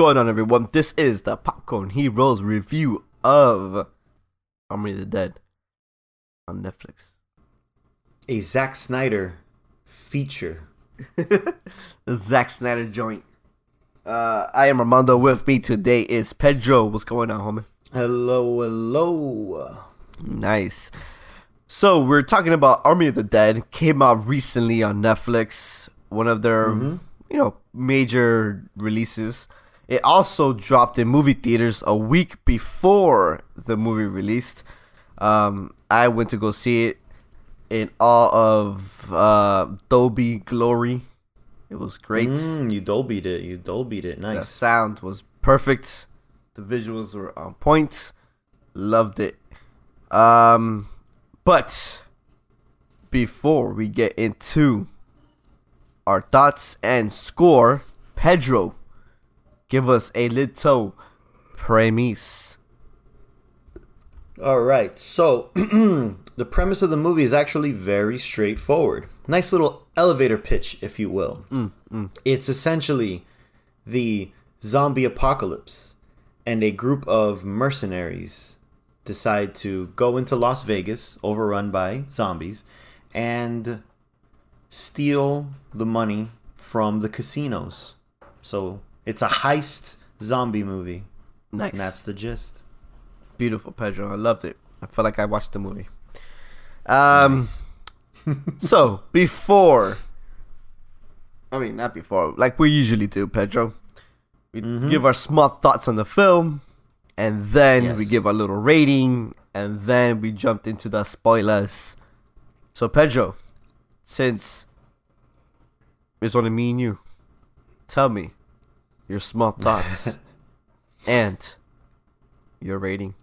going on, everyone? This is the Popcorn Heroes review of Army of the Dead on Netflix. A Zack Snyder feature. the Zack Snyder joint. Uh, I am Armando. With me today is Pedro. What's going on, homie? Hello, hello. Nice. So we're talking about Army of the Dead. Came out recently on Netflix. One of their, Mm-hmm. you know, major releases. It also dropped in movie theaters a week before the movie released. Um, I went to go see it in all of uh, Dolby glory. It was great. Mm, you Dolby'd it. You Dolby'd it. Nice. The sound was perfect. The visuals were on point. Loved it. Um, but before we get into our thoughts and score, Pedro, give us a little premise. All right. So, the premise of the movie is actually very straightforward. Nice little elevator pitch, if you will. Mm, mm. It's essentially the zombie apocalypse, and a group of mercenaries decide to go into Las Vegas, overrun by zombies, and steal the money from the casinos. So, it's a heist zombie movie, Nice, and that's the gist. beautiful, Pedro. I loved it. I felt like I watched the movie. Um. so before, I mean not before, like we usually do, Pedro. We give our small thoughts on the film, and then we give a little rating, and then we jumped into the spoilers. So Pedro, since it's only me and you, tell me your small thoughts and your rating.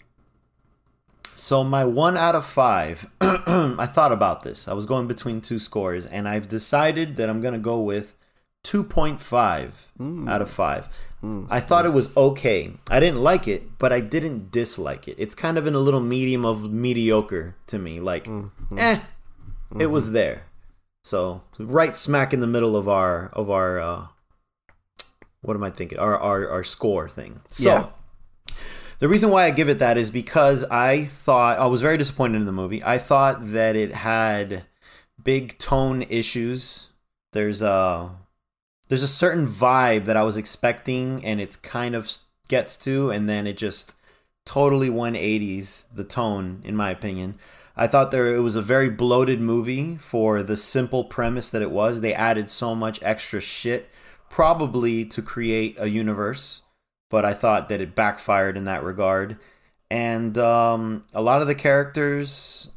So my one out of five, I thought about this. I was going between two scores, and I've decided that I'm gonna go with two point five hmm. out of five. Hmm. I thought it was okay. I didn't like it, but I didn't dislike it. It's kind of in a little medium of mediocre to me. Like, hmm. eh, it was there. So right smack in the middle of our of our uh, what am I thinking? Our our our score thing. So. Yeah. The reason why I give it that is because I thought I was very disappointed in the movie. I thought that it had big tone issues. There's a there's a certain vibe that I was expecting and it's kind of gets to and then it just totally 180s the tone in my opinion. I thought there it was a very bloated movie for the simple premise that it was. They added so much extra shit probably to create a universe but I thought that it backfired in that regard. And um, a lot of the characters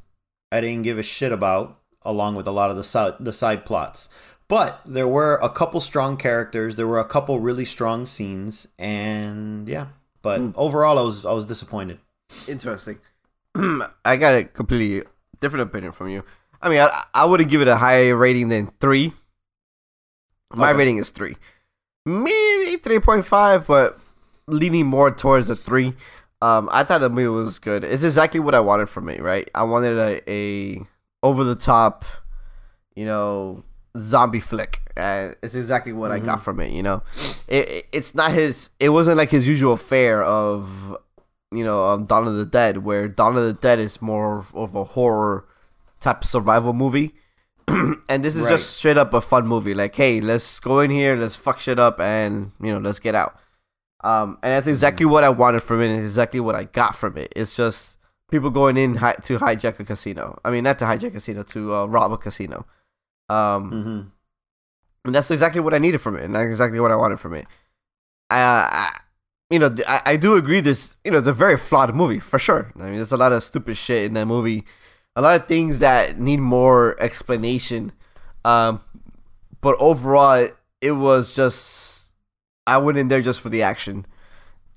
I didn't give a shit about, along with a lot of the side the side plots. But there were a couple strong characters. There were a couple really strong scenes, and yeah. But overall, I was I was disappointed. Interesting. I got a completely different opinion from you. I mean, I, I wouldn't give it a higher rating than three. My Okay. rating is three, maybe three point five, but leaning more towards the three. Um, I thought the movie was good. It's exactly what I wanted from it. Right? I wanted a, a over the top, you know, zombie flick, and it's exactly what I got from it. You know, it, it it's not his. It wasn't like his usual fare of you know, um, Dawn of the Dead, where Dawn of the Dead is more of- of a horror type survival movie. and this is Right. just straight up a fun movie. Like, hey, let's go in here, let's fuck shit up, and, you know, let's get out. Um, and that's exactly what I wanted from it, and exactly what I got from it. It's just people going in hi- to hijack a casino. I mean, not to hijack a casino, to uh, rob a casino. Um, hmm and that's exactly what I needed from it, and that's exactly what I wanted from it. I, I you know, I, I do agree. This, you know, it's a very flawed movie for sure. I mean, there's a lot of stupid shit in that movie, a lot of things that need more explanation. Um, but overall, it, it was just I went in there just for the action,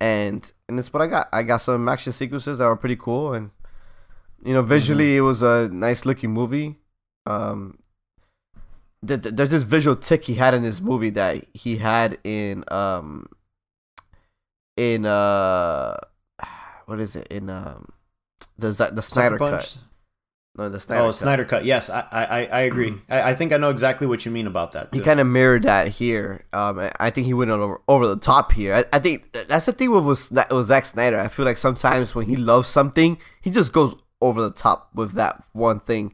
and and that's what I got. I got some action sequences that were pretty cool, and you know, visually, it was a nice looking movie. Um, th- th- there's this visual tick he had in this movie that he had in um in uh what is it in um the the Snyder cut. No, the Snyder oh, cut. Snyder cut. Yes, I I, I agree. I, I think I know exactly what you mean about that. He kind of mirrored that here. Um, I- think he went over, over the top here. I, I think that's the thing with was with Zack Snyder. I feel like sometimes when he loves something, he just goes over the top with that one thing,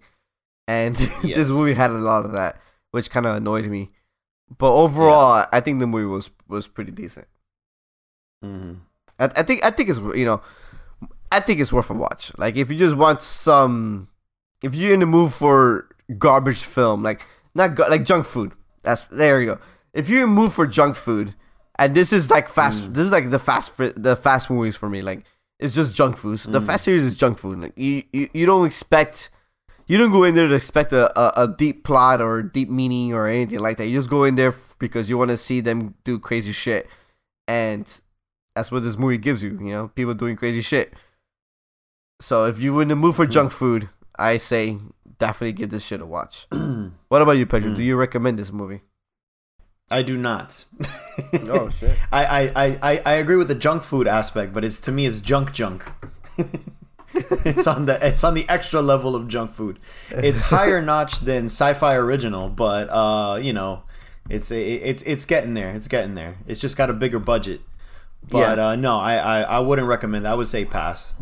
and Yes. this movie had a lot of that, which kind of annoyed me. But overall, I think the movie was was pretty decent. Mhm. I, I think I think it's you know, I think it's worth a watch. Like if you just want some, if you're in the mood for garbage film, like not gar- like junk food. That's there you go. If you're in the mood for junk food, and this is like fast, mm. this is like the fast the fast movies for me. Like it's just junk food. So The mm. fast series is junk food. Like you, you you don't expect. You don't go in there to expect a, a, a deep plot or deep meaning or anything like that. You just go in there f- because you want to see them do crazy shit, and that's what this movie gives you. You know, people doing crazy shit. So if you're in the mood for hmm. junk food, I say definitely give this shit a watch. what about you, Pedro? Do you recommend this movie? I do not. Oh, shit. I, I, I, I- I agree with the junk food aspect, but it's to me it's junk junk. it's on the it's on the extra level of junk food. It's higher notch than sci-fi original, but uh, you know, it's it, it's it's getting there. It's getting there. It's just got a bigger budget. But Yeah. uh, no, I, I I wouldn't recommend. That. I would say pass.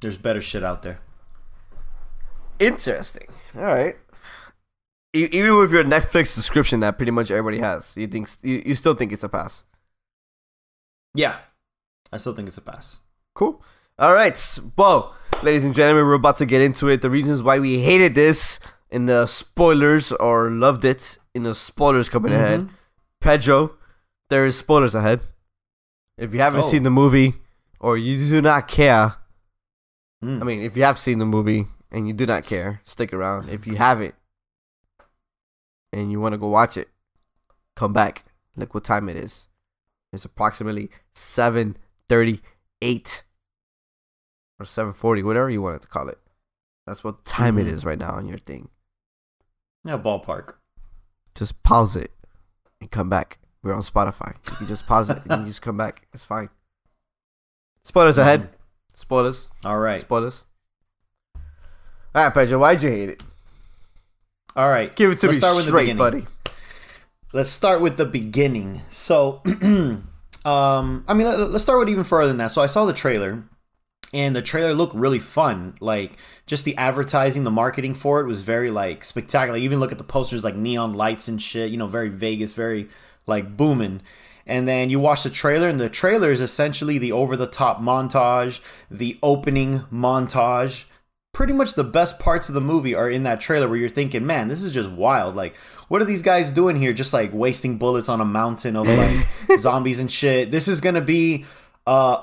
There's better shit out there. Interesting. All right. E- Even with your Netflix subscription that pretty much everybody has, you think you, you still think it's a pass? Yeah, I still think it's a pass. Cool. All right. Well, ladies and gentlemen, we're about to get into it. The reasons why we hated this in the spoilers or loved it in the spoilers coming mm-hmm. ahead. Pedro, there is spoilers ahead. If you haven't Oh. seen the movie or you do not care, Mm. I mean, if you have seen the movie and you do not care, stick around. If you haven't and you want to go watch it, come back. Look what time it is. It's approximately 7:38 or 7:40, whatever you want to call it. That's what time it Mhm. is right now on your thing. yeah, ballpark. Just pause it and come back. We're on Spotify. You can just pause it and you just come back. It's fine. Spoilers ahead. Spoilers. All right. Spoilers. All right, Pedro. Why'd you hate it? All right. Give it to Let's me start with the straight, beginning. buddy. Let's start with the beginning. So, um, I mean, let, let's start with even further than that. So I saw the trailer, and the trailer looked really fun. Like just the advertising, the marketing for it was very like spectacular. You even look at the posters, like neon lights and shit. You know, very Vegas, very like booming. And then you watch the trailer, and the trailer is essentially the over the top montage, the opening montage. Pretty much the best parts of the movie are in that trailer where you're thinking, man, this is just wild. Like, what are these guys doing here? Just like wasting bullets on a mountain of like zombies and shit. This is gonna be uh,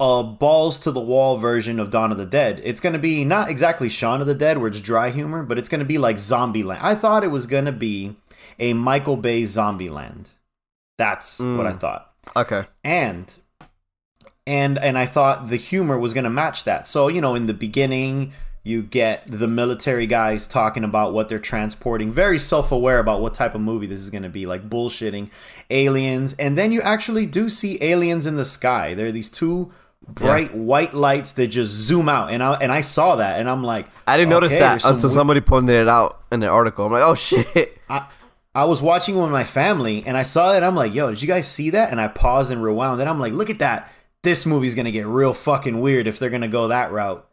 a, a balls to the wall version of Dawn of the Dead. It's gonna be not exactly Shaun of the Dead, where it's dry humor, but it's gonna be like Zombieland. I thought it was gonna be a Michael Bay Zombieland. That's what I mm. thought Okay. and and and I thought the humor was going to match that. So, you know, in the beginning, you get the military guys talking about what they're transporting, very self-aware about what type of movie this is going to be, like bullshitting aliens, and then you actually do see aliens in the sky. There are these two bright white lights that just zoom out and I and I saw that and I'm like I didn't notice that some until we- somebody pointed it out in the article. I'm like, oh shit. I, I was watching with my family and I saw it. I'm like, yo, did you guys see that? And I paused and rewound. And I'm like, look at that. This movie's going to get real fucking weird if they're going to go that route.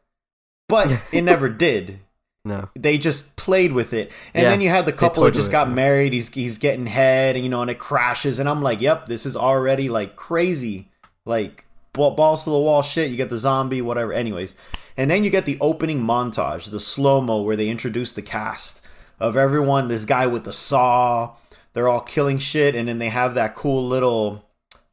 But it never did. No. They just played with it. And Yeah, then you had the couple that just got it. married. He's, he's getting head, and you know, and it crashes. And I'm like, yep, this is already like crazy. Like, balls to the wall shit. You get the zombie, whatever. Anyways. And then you get the opening montage, the slow mo, where they introduce the cast of everyone. This guy with the saw, they're all killing shit, and then they have that cool little,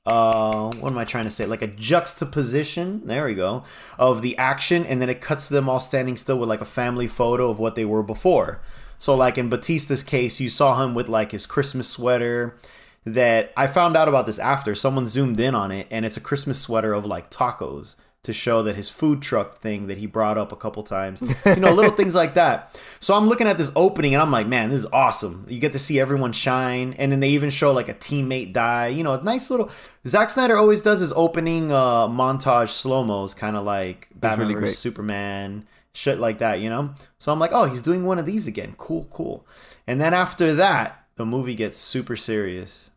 uh, what am I trying to say? Like a juxtaposition. There we go of the action, and then it cuts them all standing still with like a family photo of what they were before. So, like in Bautista's case, you saw him with like his Christmas sweater. That I found out about this after someone zoomed in on it, and it's a Christmas sweater of like tacos to show that his food truck thing that he brought up a couple times. You know, little things like that. So I'm looking at this opening and I'm like, man, this is awesome. You get to see everyone shine, and then they even show like a teammate die. You know, a nice little. Zack Snyder always does his opening uh, montage slow mos, kind of like Batman really vs. Superman, shit like that. You know. So I'm like, oh, he's doing one of these again. Cool, cool. And then after that, the movie gets super serious.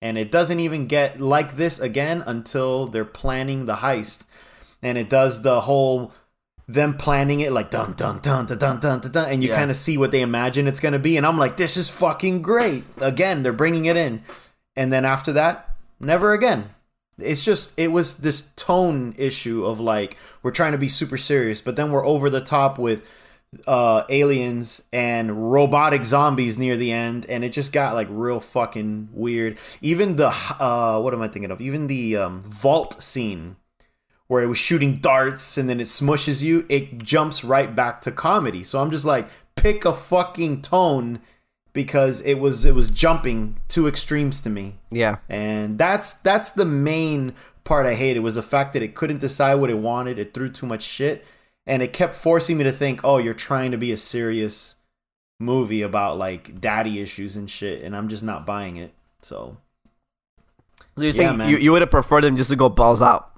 And it doesn't even get like this again until they're planning the heist. And it does the whole them planning it like dun dun dun dun dun dun dun, dun and you Yeah. kind of see what they imagine it's gonna be. And I'm like, this is fucking great. Again, they're bringing it in. And then after that, never again. It's just it was this tone issue of like we're trying to be super serious, but then we're over the top with uh aliens and robotic zombies near the end and it just got like real fucking weird even the uh what am i thinking of even the um, vault scene where it was shooting darts and then it smushes you it jumps right back to comedy so i'm just like pick a fucking tone because it was it was jumping two extremes to me Yeah. and that's that's the main part I hated was the fact that it couldn't decide what it wanted. It threw too much shit, and it kept forcing me to think, "Oh, you're trying to be a serious movie about like daddy issues and shit," and I'm just not buying it. So So you're Yeah, saying man. you, you would have preferred them just to go balls out?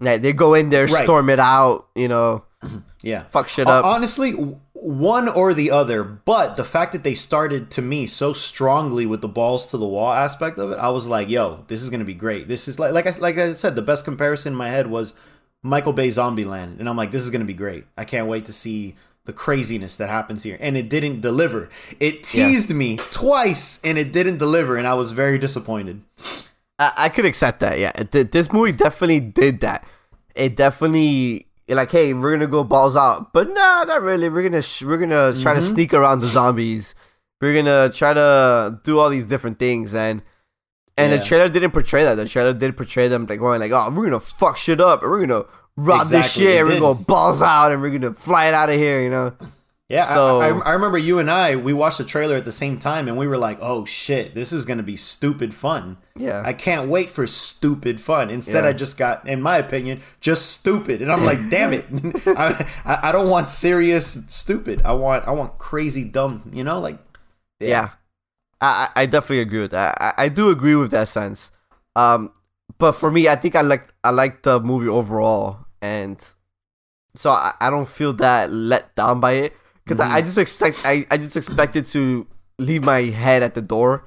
Like they go in there, Right. storm it out, you know, yeah, fuck shit up. Honestly, one or the other, but the fact that they started to me so strongly with the balls to the wall aspect of it, I was like, "Yo, this is gonna be great." This is like, like I like I said, the best comparison in my head was Michael Bay Zombieland, and I'm like, "This is gonna be great." I can't wait to see the craziness that happens here, and it didn't deliver. It teased me twice, and it didn't deliver, and I was very disappointed. I, I could accept that. Yeah, did- this movie definitely did that. It definitely like, hey, we're gonna go balls out, but nah, not really. We're gonna sh- we're gonna try to mm-hmm. sneak around the zombies. We're gonna try to do all these different things, and and Yeah. the trailer didn't portray that. The trailer did portray them like going like, oh, we're gonna fuck shit up, and we're gonna rob this shit, and we're gonna balls out, and we're gonna fly it out of here, you know. Yeah, So- I, I, I remember you and I we watched the trailer at the same time, and we were like, "Oh shit, this is gonna be stupid fun." Yeah. I can't wait for stupid fun. Instead, Yeah. I just got, in my opinion, just stupid, and I'm like, "Damn it, I, I don't want serious stupid. I want I want crazy dumb. You know, like Yeah, I I I definitely agree with that. I, I do agree with that sense. Um, but for me, I think I like I like the movie overall, and so I, I don't feel that let down by it because I, I just expect I, I just expected to leave my head at the door,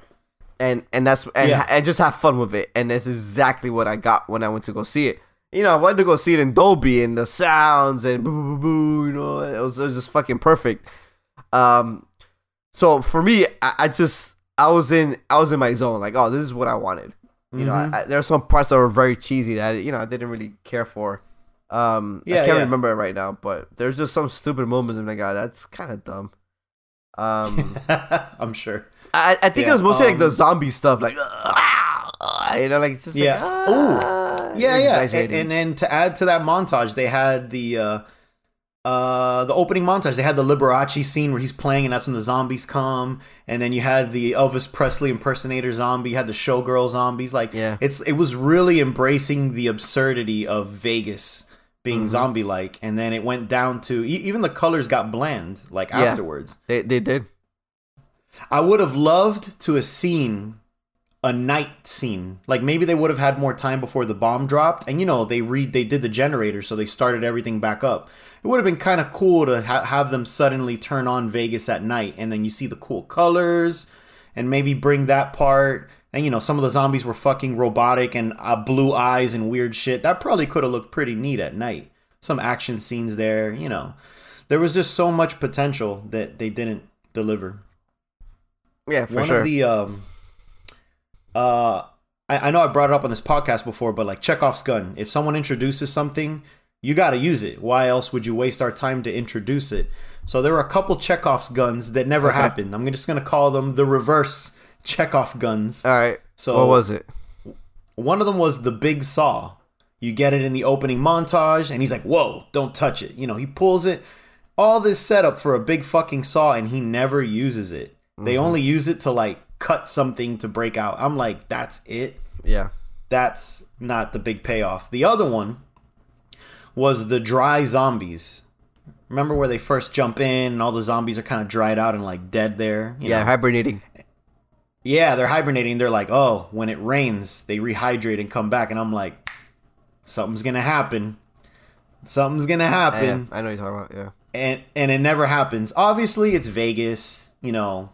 and and that's and Yeah. and just have fun with it, and that's exactly what I got when I went to go see it. You know, I wanted to go see it in Dolby and the sounds and boo boo boo boo. You know, it was, it was just fucking perfect. Um, so for me, I, I just I was in I was in my zone. Like, oh, this is what I wanted. You know, Mhm. I, I, there are some parts that were very cheesy that you know I didn't really care for. Um, I can't yeah. remember it right now, but there's just some stupid moments. I'm like, God, that's kind of dumb. Um, I'm sure. I, I think it was mostly like the um, zombie stuff, like "Ah," you know, like it's just Yeah. like, Ooh. ah, Yeah, yeah. And, and then to add to that montage, they had the uh uh the opening montage. They had the Liberace scene where he's playing and that's when the zombies come. And then you had the Elvis Presley impersonator zombie, you had the showgirl zombies. Like Yeah. it's it was really embracing the absurdity of Vegas being Mm-hmm. zombie like and then it went down to even the colors got bland like Yeah. afterwards. they they did. I would have loved to have seen a night scene. Like maybe they would have had more time before the bomb dropped, and you know they re they did the generator, so they started everything back up. It would have been kind of cool to ha- have them suddenly turn on Vegas at night, and then you see the cool colors, and maybe bring that part. And you know some of the zombies were fucking robotic and uh, blue eyes and weird shit. That probably could have looked pretty neat at night. Some action scenes there, you know. There was just so much potential that they didn't deliver Yeah, for sure. one sure. of the um uh I, I know I brought it up on this podcast before, but like Chekhov's gun. If someone introduces something, you gotta use it. Why else would you waste our time to introduce it? So there were a couple Chekhov's guns that never Okay. happened. I'm just gonna call them the reverse Chekhov guns. All right. So what was it? one of them was the big saw. You get it in the opening montage, and he's like, "Whoa, don't touch it!" You know, he pulls it. All this setup for a big fucking saw, and he never uses it. They mm-hmm. only use it to like cut something to break out. I'm like, that's it. Yeah. That's not the big payoff. The other one was the dry zombies. Remember where they first jump in and all the zombies are kind of dried out and like dead there? you yeah, know? hibernating. Yeah, they're hibernating. They're like, oh, when it rains, they rehydrate and come back. And I'm like, something's gonna happen. Something's gonna Yeah, happen. I know what you're talking about. Yeah. And and it never happens. Obviously, it's Vegas. You know,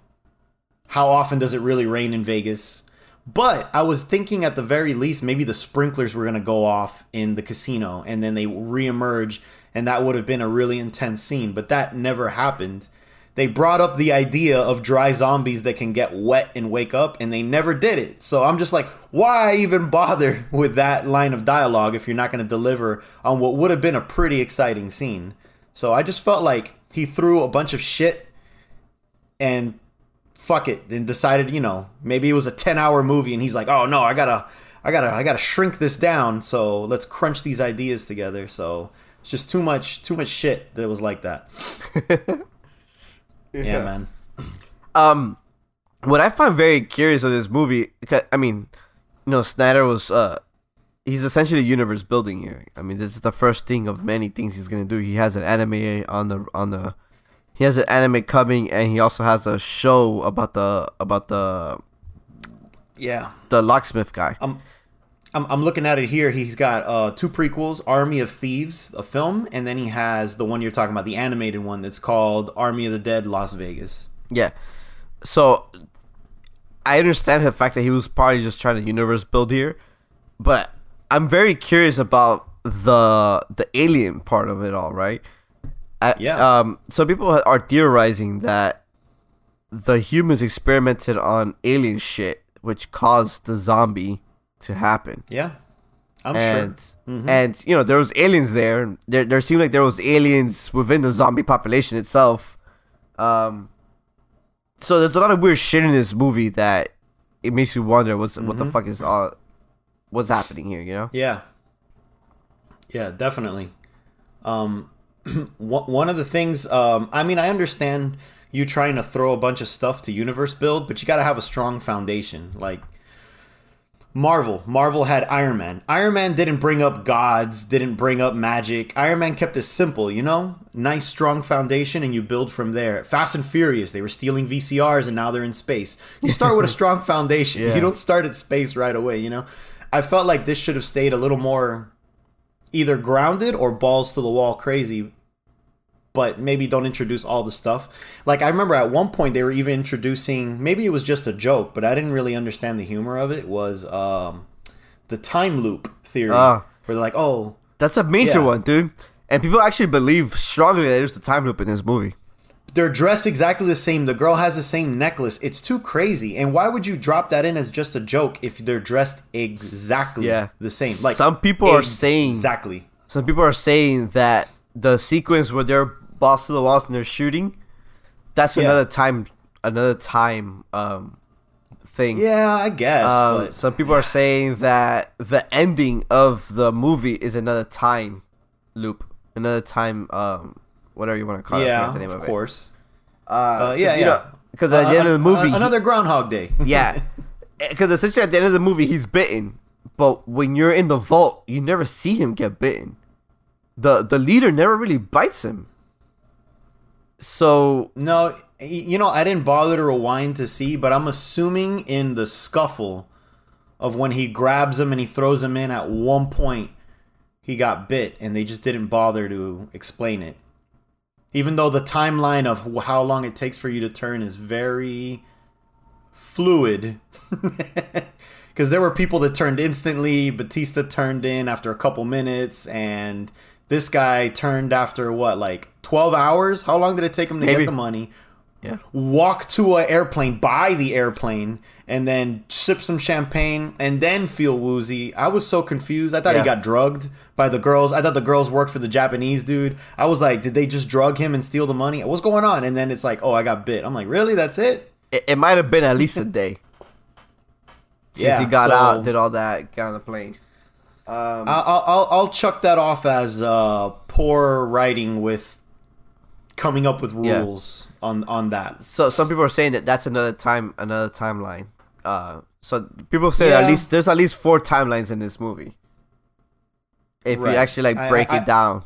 how often does it really rain in Vegas? But I was thinking at the very least, maybe the sprinklers were gonna go off in the casino, and then they reemerge, and that would have been a really intense scene. But that never happened they brought up the idea of dry zombies that can get wet and wake up and they never did it. So i'm just like why even bother with that line of dialogue if you're not going to deliver on what would have been a pretty exciting scene? So i just felt like he threw a bunch of shit and fuck it and decided you know maybe it was a 10 hour movie and he's like oh no i gotta i gotta i gotta shrink this down so let's crunch these ideas together. So it's just too much too much shit that was like that yeah, man. Um, what I find very curious of this movie, I mean, you know, Snyder was uh, he's essentially the universe building here. I mean, this is the first thing of many things he's gonna do. He has an anime on the on the, he has an anime coming, and he also has a show about the about the Yeah. the locksmith guy. I'm, I'm, I'm looking at it here. He's got uh, two prequels Army of Thieves, a film, and then he has the one you're talking about, the animated one that's called Army of the Dead Lost Vegas. Yeah. So I understand the fact that he was probably just trying to universe build here, but I'm very curious about the the alien part of it all, right? I, Yeah. Um. Some people are theorizing that the humans experimented on alien shit, which caused the zombie to happen. Yeah. I'm and sure. Mhm. and you know there was aliens there. There there seemed like there was aliens within the zombie population itself. Um, so there's a lot of weird shit in this movie that it makes you wonder what's what the Mm-hmm. fuck is all what's happening here. You know? Yeah. Yeah, definitely. Um, one one of the things, um, I mean, I understand you trying to throw a bunch of stuff to universe build, but you got to have a strong foundation. Like Marvel, Marvel had Iron Man. Iron Man didn't bring up gods, didn't bring up magic. Iron Man kept it simple, you know? Nice, strong foundation, and you build from there. Fast and Furious, they were stealing VCRs and now they're in space. You start with a strong foundation. Yeah. You don't start at space right away, you know? I felt like this should have stayed a little more either grounded or balls to the wall crazy but maybe don't introduce all the stuff like i remember at one point they were even introducing maybe it was just a joke but i didn't really understand the humor of it was um the time loop theory Ah. where they're like oh That's a major Yeah. one, dude. And people actually believe strongly that there's a time loop in this movie. they're dressed exactly the same the girl has the same necklace it's too crazy and why would you drop that in as just a joke if they're dressed exactly Yeah. the same like Some people are saying- exactly Some people are saying that the sequence where they're balls to the walls and they're shooting, that's Yeah. another time, another time um, thing. yeah i guess Um, but some people are saying that the ending of the movie is another time loop, another time, um, whatever you want to call it. Yeah the name of of it. course Uh, Uh, yeah, you yeah. know, Because at Uh, the end of the movie, another Groundhog Day. yeah, because essentially at the end of the movie, he's bitten. But when you're in the vault, you never see him get bitten. the The leader never really bites him. So no, you know, I didn't bother to rewind to see, but I'm assuming in the scuffle of when he grabs him and he throws him in at one point, he got bit, and they just didn't bother to explain it. Even though the timeline of how long it takes for you to turn is very fluid. Because there were people that turned instantly. Bautista turned in after a couple minutes, and this guy turned after what, like 12 hours? How long did it take him to Maybe. get the money? yeah, Walk to an airplane, buy the airplane, and then sip some champagne, and then feel woozy. I was so confused. I thought Yeah. he got drugged by the girls. I thought the girls worked for the Japanese dude. I was like, did they just drug him and steal the money? What's going on? And then it's like, oh, I got bit. I'm like, really? That's it? it, it might have been at least a day. Since Yeah, he got so- out, did all that, got on the plane. Um, I- I'll, I'll, I'll chuck that off as uh, poor writing with coming up with Yeah. rules on on that. so some people are saying that that's another time, another timeline. Uh, so people say Yeah. at least there's at least four timelines in this movie. if Right. you actually like I- break I- it down.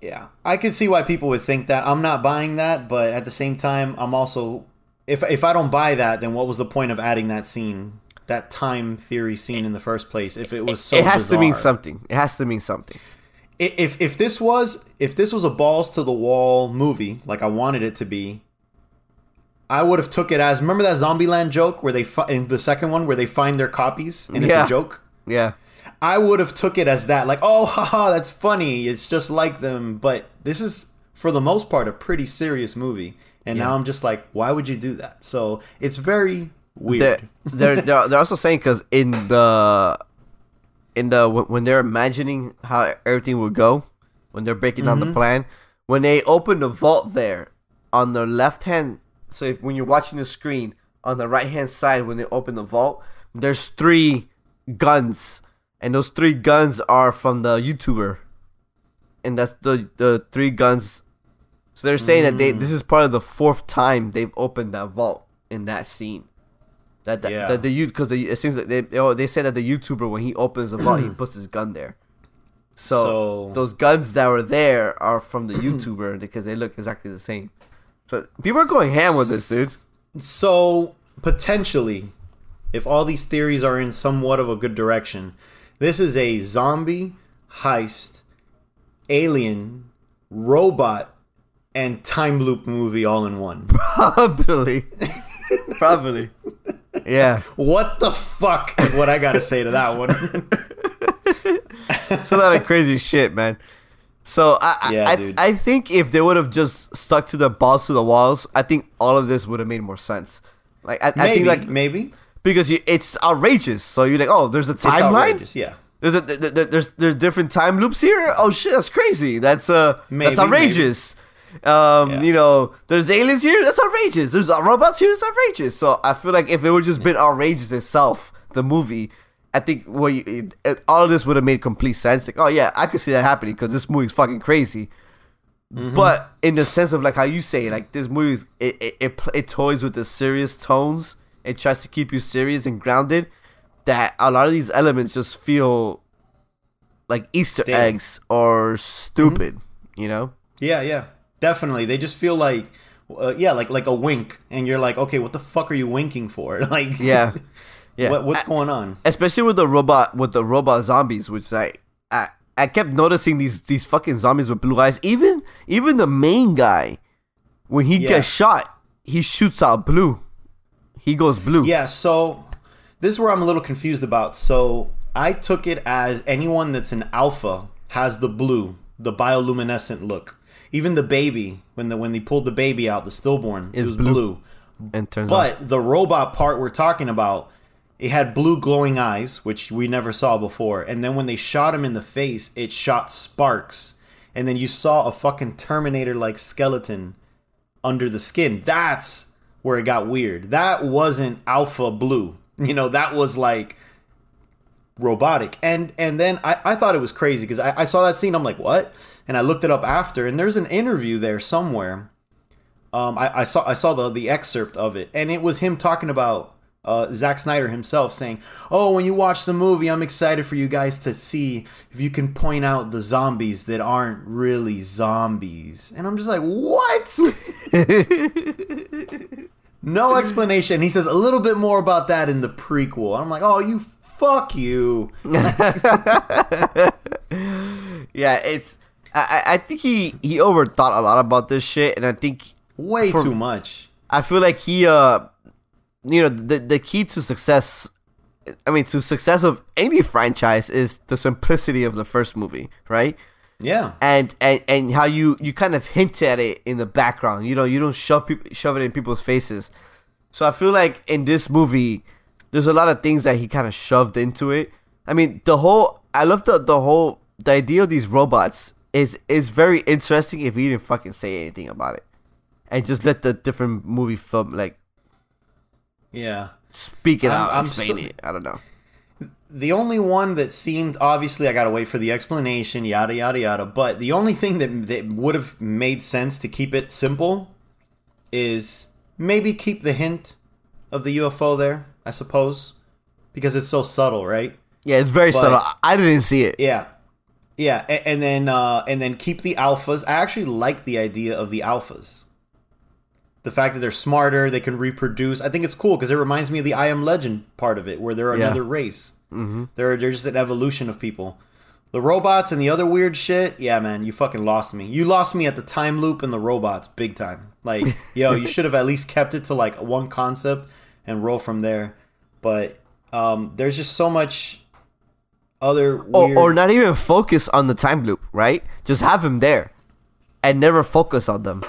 Yeah, I can see why people would think that. I'm not buying that, but at the same time, I'm also if if I don't buy that, then what was the point of adding that scene, that time theory scene in the first place? If it was so, it has to mean something. It has to mean something. If if this was if this was a balls to the wall movie like I wanted it to be, I would have took it as remember that Zombieland joke where they fi- in the second one where they find their copies and it's a joke. Yeah. I would have took it as that, like, oh, haha, that's funny. It's just like them. But this is, for the most part, a pretty serious movie. And now I'm just like, why would you do that? So it's very weird. They're they're they're, they're also saying because in the in the when when they're imagining how everything would go when they're breaking down Mm-hmm. the plan when they open the vault there on the left hand so if when you're watching the screen on the right hand side when they open the vault there's three guns and those three guns are from the YouTuber and that's the the three guns so they're saying that they Mm. this is part of the fourth time they've opened that vault in that scene that the, Yeah. the, the you because it seems like they oh, they said that the YouTuber when he opens the vault he puts his gun there. So, So- those guns that were there are from the YouTuber because they look exactly the same. So people are going ham with this, dude. So potentially, if all these theories are in somewhat of a good direction, this is a zombie heist, alien, robot, and time loop movie all in one. Probably, probably, yeah. what the fuck is what I gotta say to that one? It's a lot of crazy shit, man. So I, I- Yeah, I, dude. I think if they would have just stuck to the balls to the walls, I think all of this would have made more sense. Like I, I think like maybe. because you, it's outrageous. So you're like, oh, there's a timeline. yeah. There's a th- th- there's there's different time loops here. Oh shit, that's crazy. That's uh Maybe, that's outrageous. Um, Yeah. you know, there's aliens here. That's outrageous. There's uh, robots here. That's outrageous. So I feel like if it would just been outrageous itself, the movie, I think well, you, it, it- all of this would have made complete sense. Like, oh yeah, I could see that happening because this movie's fucking crazy. But in the sense of like how you say, like this movie, it it, it it toys with the serious tones. It tries to keep you serious and grounded. That a lot of these elements just feel like Easter eggs or stupid. You know? Yeah, yeah, definitely. They just feel like, uh, yeah, like like a wink, and you're like, okay, what the fuck are you winking for? Like, Yeah, yeah. what, what's going on? especially with the robot with the robot zombies which I, I i kept noticing these these fucking zombies with blue eyes even even the main guy when he Yeah. gets shot he shoots out blue he goes blue Yeah, so this is where I'm a little confused about. So I took it as anyone that's an alpha has the blue, the bioluminescent look. Even the baby, when the when they pulled the baby out, the stillborn, it Is was blue. blue. and turns But the robot part we're talking about, it had blue glowing eyes, which we never saw before. And then when they shot him in the face, it shot sparks. And then you saw a fucking Terminator like skeleton under the skin. That's where it got weird. That wasn't alpha blue. You know, that was like robotic. And and then I, I thought it was crazy because I, I saw that scene, I'm like, what? And I looked it up after, and there's an interview there somewhere um, I, I saw I saw the the excerpt of it, and it was him talking about uh, Zack Snyder himself saying, "Oh, when you watch the movie, I'm excited for you guys to see if you can point out the zombies that aren't really zombies." And I'm just like, "What?" no explanation. He says a little bit more about that in the prequel. I'm like, "Oh, you fuck you." yeah it's I, I think he he overthought a lot about this shit and i think Way For- too much. I feel like he, uh, you know, the the key to success, I mean, to success of any franchise is the simplicity of the first movie, right? Yeah. And and and how you you kind of hint at it in the background. You know, you don't shove people shove it in people's faces. So I feel like in this movie, there's a lot of things that he kind of shoved into it. I mean, the whole I love the the whole the idea of these robots is is very interesting if he didn't fucking say anything about it. And just let the different movie film like Yeah. speak it I'm- out, I'm explain still- it. I don't know. the only one that seemed obviously I gotta wait for the explanation, yada yada yada. But the only thing that that would have made sense to keep it simple is maybe keep the hint of the UFO there, I suppose, because it's so subtle, right? Yeah, it's very But- subtle. I didn't see it. Yeah. Yeah, a- and, then uh, and then keep the alphas. I actually like the idea of the alphas. The fact that they're smarter, they can reproduce. I think it's cool because it reminds me of the I Am Legend part of it, where they're Yeah. another race. Mm-hmm. They're they're just an evolution of people. The robots and the other weird shit, yeah, man, you fucking lost me. You lost me at the time loop and the robots, big time. Like, yo, you should have at least kept it to like one concept and roll from there. But um, there's just so much other Or, weird. or not even focus on the time loop, right? Just have him there, and never focus on them.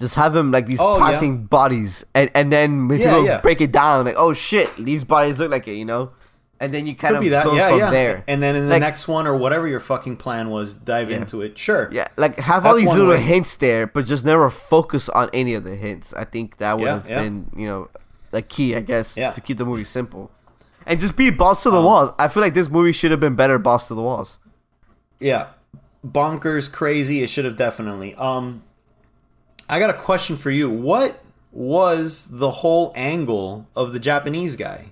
Just have him like these Oh, yeah. passing bodies, and and then Yeah, people yeah. break it down, like oh shit, these bodies look like it, you know, and then you kind Could of be that, go yeah, from yeah. there. And then in the Like- next one or whatever your fucking plan was, dive Yeah. into it. Sure. Yeah, like have all these little way. hints there, but just never focus on any of the hints. I think that would Yeah, have yeah. been, you know, the key, I guess, Yeah. to keep the movie simple. And just be boss to the Um, walls. I feel like this movie should have been better boss to the walls. Yeah. Bonkers, crazy. It should have definitely. Um, I got a question for you. What was the whole angle of the Japanese guy?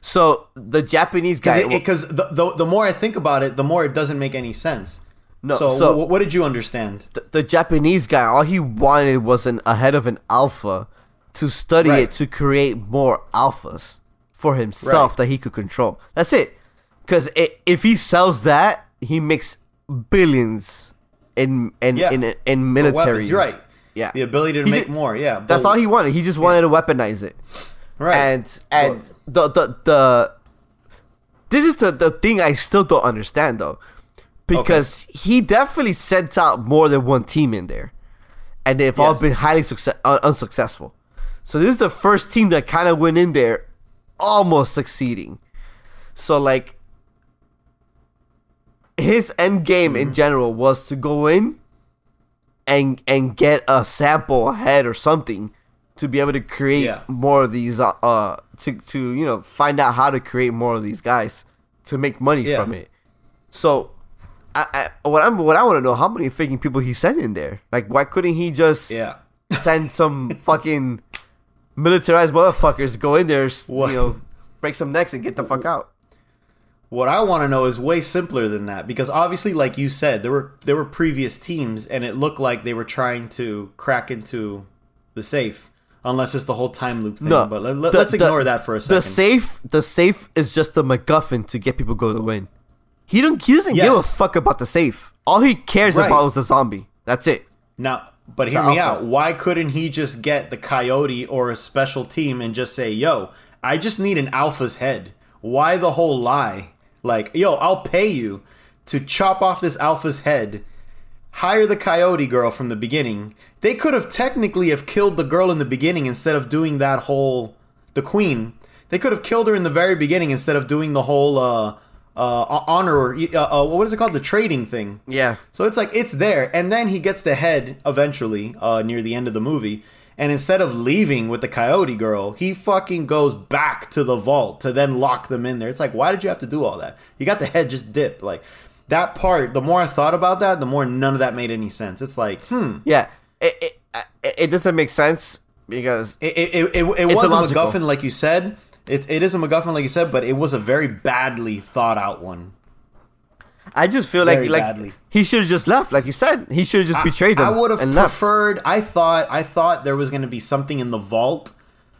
So the Japanese guy, Because the, the the more I think about it, the more it doesn't make any sense. No, So, so- wh- what did you understand? the, the Japanese guy, all he wanted was an ahead of an alpha to study Right. it to create more alphas for himself Right. that he could control. That's it. Because if he sells that, he makes billions in in Yeah. in, in military. weapons, right. Yeah. The ability to He make more. Yeah. That's all he wanted. He just wanted to weaponize it. Right. And and the the the this is the the thing I still don't understand though, because he definitely sent out more than one team in there, and they've all been highly success uh, unsuccessful. So this is the first team that kind of went in there, almost succeeding. So like. His end game Mm-hmm. in general was to go in and and get a sample ahead or something to be able to create Yeah. more of these uh, uh to to you know find out how to create more of these guys to make money Yeah. from it. So I, I what I'm what I want to know how many faking people he sent in there. Like why couldn't he just Yeah. send some fucking militarized motherfuckers go in there, What? you know, break some necks and get the fuck out. What I want to know is way simpler than that because obviously, like you said, there were there were previous teams, and it looked like they were trying to crack into the safe. Unless it's the whole time loop thing, No, but let, let, the- us the- ignore that for a second. The safe, the safe is just a MacGuffin to get people go to win. He don't. He doesn't give a fuck about the safe. All he cares Right. about is the zombie. That's it. Now, but hear me out. Why couldn't he just get the coyote or a special team and just say, "Yo, I just need an alpha's head"? Why the whole lie? Like, yo, I'll pay you to chop off this alpha's head. Hire the coyote girl from the beginning. They could have technically have killed the girl in the beginning instead of doing that whole the queen. They could have killed her in the very beginning instead of doing the whole uh uh honor uh, uh what is it called the trading thing. Yeah. So it's like it's there, and then he gets the head eventually uh, near the end of the movie. And instead of leaving with the coyote girl, he fucking goes back to the vault to then lock them in there. It's like, why did you have to do all that? You got the head just dip. Like that part. The more I thought about that, the more none of that made any sense. It's like, hmm, Yeah. It it, it, doesn't make sense because it it, it, it, it was a. MacGuffin like you said. It, it is a MacGuffin like you said, but it was a very badly thought out one. I just feel like Very like badly. he should have just left. Like you said, he should have just betrayed them. I would have and left. preferred. I thought. I thought there was going to be something in the vault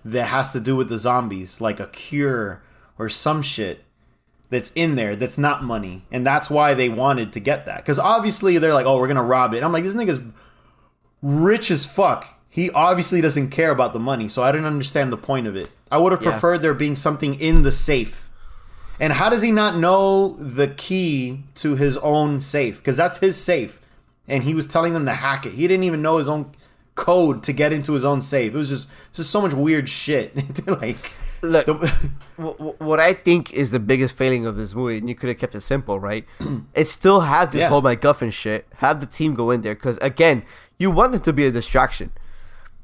that has to do with the zombies, like a cure or some shit that's in there that's not money, and that's why they wanted to get that. Because obviously they're like, "Oh, we're gonna rob it." I'm like, this nigga's rich as fuck. He obviously doesn't care about the money, so I didn't understand the point of it. I would have Yeah. preferred there being something in the safe. And how does he not know the key to his own safe? Because that's his safe. And he was telling them to hack it. He didn't even know his own code to get into his own safe. It was just just so much weird shit. like Look, the- Wh- wh- what I think is the biggest failing of this movie, and you could have kept it simple, right? it still had this Yeah. whole MacGuffin shit. Have the team go in there because again, you want it to be a distraction.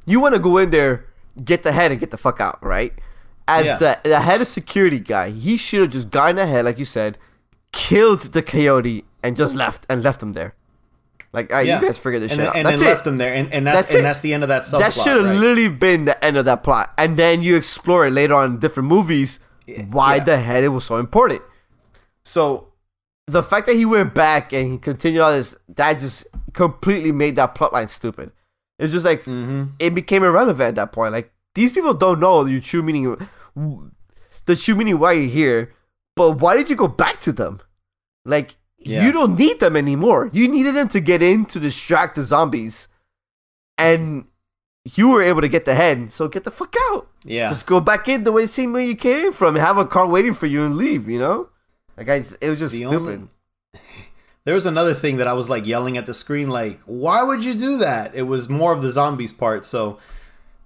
You want to go in there, get the head, and get the fuck out, right? As Yeah. the the head of security guy, he should have just gotten ahead, like you said, killed the coyote, and just left and left him there. Like, right, yeah. you guys figure this and shit then, out. And That's then it. left him there. And, and that's, That's and it. that's the end of that subplot. that should have right? literally been the end of that plot, and then you explore it later on in different movies why yeah. the hell it was so important So the fact that he went back and he continued on this, that just completely made that plotline stupid. It's just like Mm-hmm. it became irrelevant at that point. Like these people don't know your true meaning, the true meaning why you're here. But why did you go back to them? Like Yeah. you don't need them anymore. You needed them to get in to distract the zombies, and you were able to get the head. So get the fuck out. Yeah. Just go back in the way same way you came from. Have a car waiting for you and leave. You know, like I, it was just The stupid. only- There was another thing that I was like yelling at the screen, like, why would you do that? It was more of the zombies part. So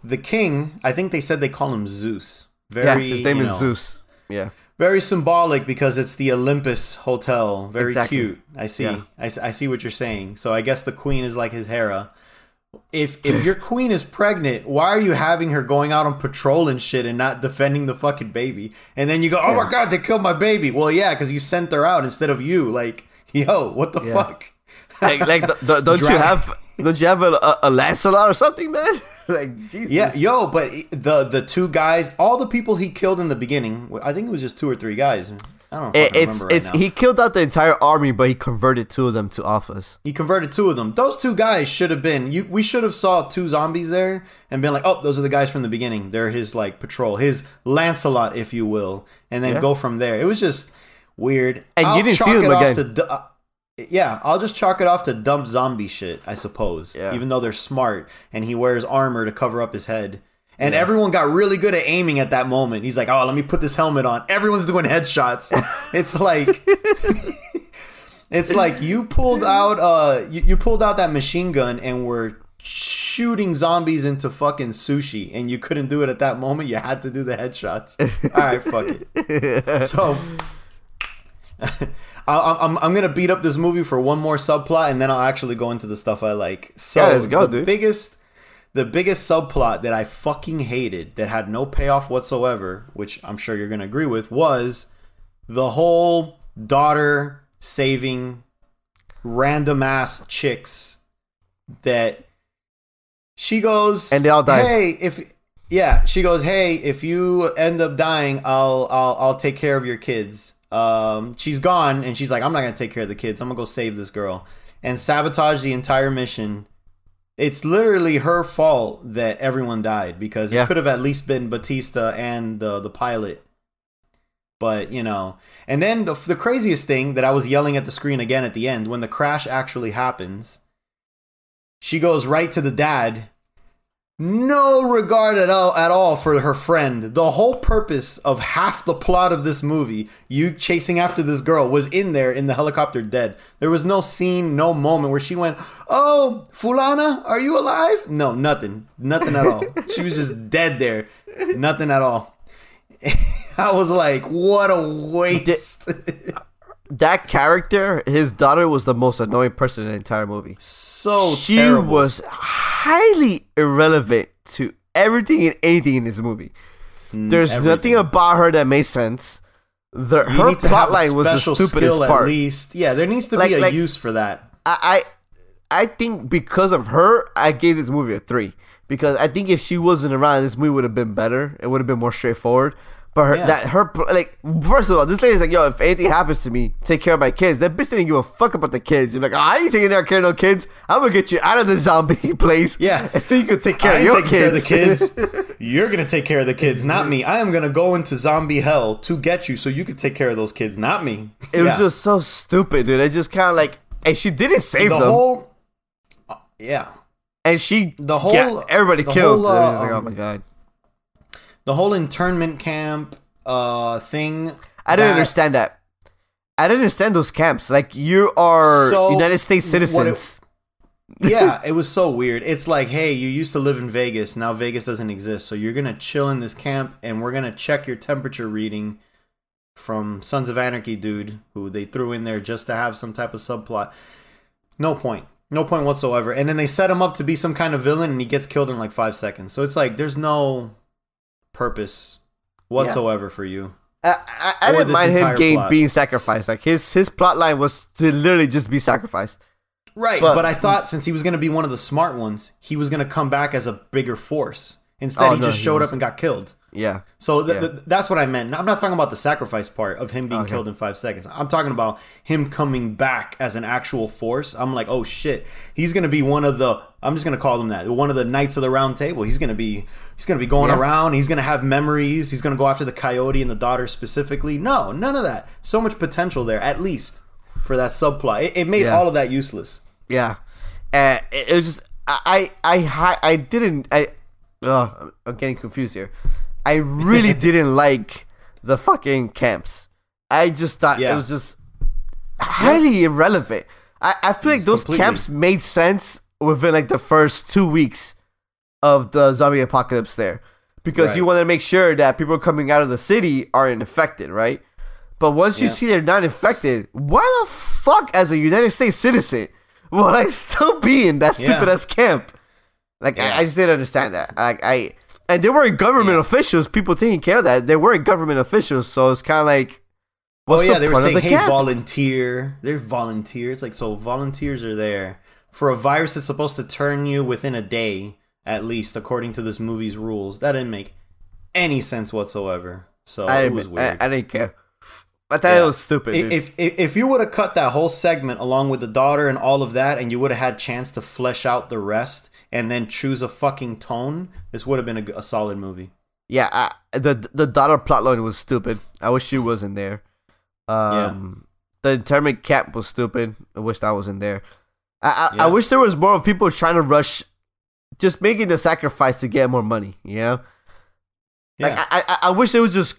the king, I think they said they call him Zeus. Very, yeah, his name is know, Zeus. Yeah, Very symbolic because it's the Olympus Hotel. Very Exactly. cute. I see. Yeah. I, I see what you're saying. So I guess the queen is like his Hera. If if your queen is pregnant, why are you having her going out on patrol and shit and not defending the fucking baby? And then you go, "Oh my god, they killed my baby." Well, yeah, because you sent her out instead of you. Like, yo, what the Yeah. fuck? like, like th- th- don't you have don't you have a, a, a Lancelot or something, man? like Jesus. Yeah, yo, but the the two guys, all the people he killed in the beginning, I think it was just two or three guys. I don't It- fucking it's remember right it's now. he killed out the entire army, but he converted two of them to alphas. He converted two of them. Those two guys should have been. You, we should have saw two zombies there and been like, "Oh, those are the guys from the beginning. They're his like patrol, his Lancelot, if you will," and then Yeah. go from there. It was just weird. And you didn't see them it off again. To, du- uh, yeah, I'll just chalk it off to dumb zombie shit, I suppose. Yeah. Even though they're smart and he wears armor to cover up his head. And everyone got really good at aiming at that moment. He's like, "Oh, let me put this helmet on." Everyone's doing headshots. it's like it's like you pulled out uh you, you pulled out that machine gun and were shooting zombies into fucking sushi and you couldn't do it at that moment. You had to do the headshots. All right, fuck it. So I, I'm I'm gonna beat up this movie for one more subplot and then I'll actually go into the stuff I like. So Yeah, go, the dude. biggest the biggest subplot that I fucking hated that had no payoff whatsoever, which I'm sure you're gonna agree with, was the whole daughter saving random ass chicks that she goes And they all died. Hey, if yeah, she goes, "Hey, if you end up dying, I'll I'll I'll take care of your kids." Um, she's gone, and she's like, "I'm not gonna take care of the kids. I'm gonna go save this girl," and sabotage the entire mission. It's literally her fault that everyone died because Yeah. it could have at least been Bautista and the the pilot. But you know, and then the the craziest thing that I was yelling at the screen again at the end when the crash actually happens, she goes right to the dad no regard at all at all for her friend. The whole purpose of half the plot of this movie, you chasing after this girl, was in there in the helicopter dead. There was no scene, no moment where she went, "Oh, Fulana, are you alive?" No, nothing, nothing at all. she was just dead there, nothing at all. I was like, "What a waste!" That character, his daughter, was the most annoying person in the entire movie. so she terrible. was highly irrelevant to everything and anything in this movie. There's nothing Mm, about her that made sense. The, her need to have a plotline was the stupidest skill part. At least, yeah, there needs to Like- be a like- use for that. I, I I think because of her, I gave this movie a three. Because I think if she wasn't around, this movie would have been better. It would have been more straightforward. But her, Yeah. that her like first of all, this lady's like, yo, if anything happens to me, take care of my kids. That bitch didn't give a fuck about the kids. You're like, oh, I ain't taking care of no kids. I'm gonna get you out of the zombie place. Yeah. so you can take care I of your taking care of the kids. kids. You're gonna take care of the kids, not me. I am gonna go into zombie hell to get you, so you can take care of those kids, not me. it Yeah. was just so stupid, dude. It just kind of like, and she didn't save the them, whole. uh, yeah, and she the whole- everybody the killed. whole, uh, like, oh um, my god. The whole internment camp uh thing. I don't that- understand that. I don't understand those camps. Like you are So, United States what it- citizens. yeah, it was so weird. It's like, hey, you used to live in Vegas. Now Vegas doesn't exist. So you're going to chill in this camp and we're going to check your temperature reading from Sons of Anarchy dude who they threw in there just to have some type of subplot. No point. No point whatsoever. And then they set him up to be some kind of villain and he gets killed in like 5 seconds. So it's like there's no purpose whatsoever for you. I, I, I didn't mind him plot. being sacrificed. Like his his plot line was to literally just be sacrificed. Right, But- but, I thought since he was going to be one of the smart ones, he was going to come back as a bigger force. Instead, Oh, he no, just he showed up and got killed. Yeah. So th- Yeah. th- that's what I meant. I'm not talking about the sacrifice part of him being Okay. killed in five seconds. I'm talking about him coming back as an actual force. I'm like, oh shit, he's gonna be one of the. I'm just gonna call him that. One of the knights of the round table. He's gonna be. He's gonna be going Yeah. around. He's gonna have memories. He's gonna go after the coyote and the daughter specifically. No, none of that. So much potential there, at least for that subplot. It, it made Yeah. all of that useless. Yeah, uh, it, it was just I I I, I didn't I. Ugh, I'm getting confused here. I really didn't like the fucking camps. I just thought Yeah. it was just highly irrelevant. I, I feel like those completely- camps made sense within like the first two weeks of the zombie apocalypse there. Because Right. you want to make sure that people coming out of the city aren't infected, right? But once you Yeah. see they're not infected, why the fuck, as a United States citizen, would I still be in that stupid Yeah. ass camp? Like Yeah. I, I just didn't understand that. Like I, and they weren't government officials. People taking care of that. They weren't government officials, so it's kind of like, oh, what's oh yeah, the they were saying, the "Hey, camp? volunteer." They're volunteers. Like so, volunteers are there for a virus that's supposed to turn you within a day, at least according to this movie's rules. That didn't make any sense whatsoever. So I it was I, weird. I didn't care. I thought Yeah. it was stupid. dude. if, if if you would have cut that whole segment along with the daughter and all of that, and you would have had chance to flesh out the rest, and then choose a fucking tone, this would have been a solid movie. yeah, I, the the daughter plotline was stupid. I wish she wasn't there. Um, the internment camp was stupid. I wish that wasn't there. I I, Yeah. I wish there was more of people trying to rush, just making the sacrifice to get more money. You know. Yeah, Like I, I, I wish it was just.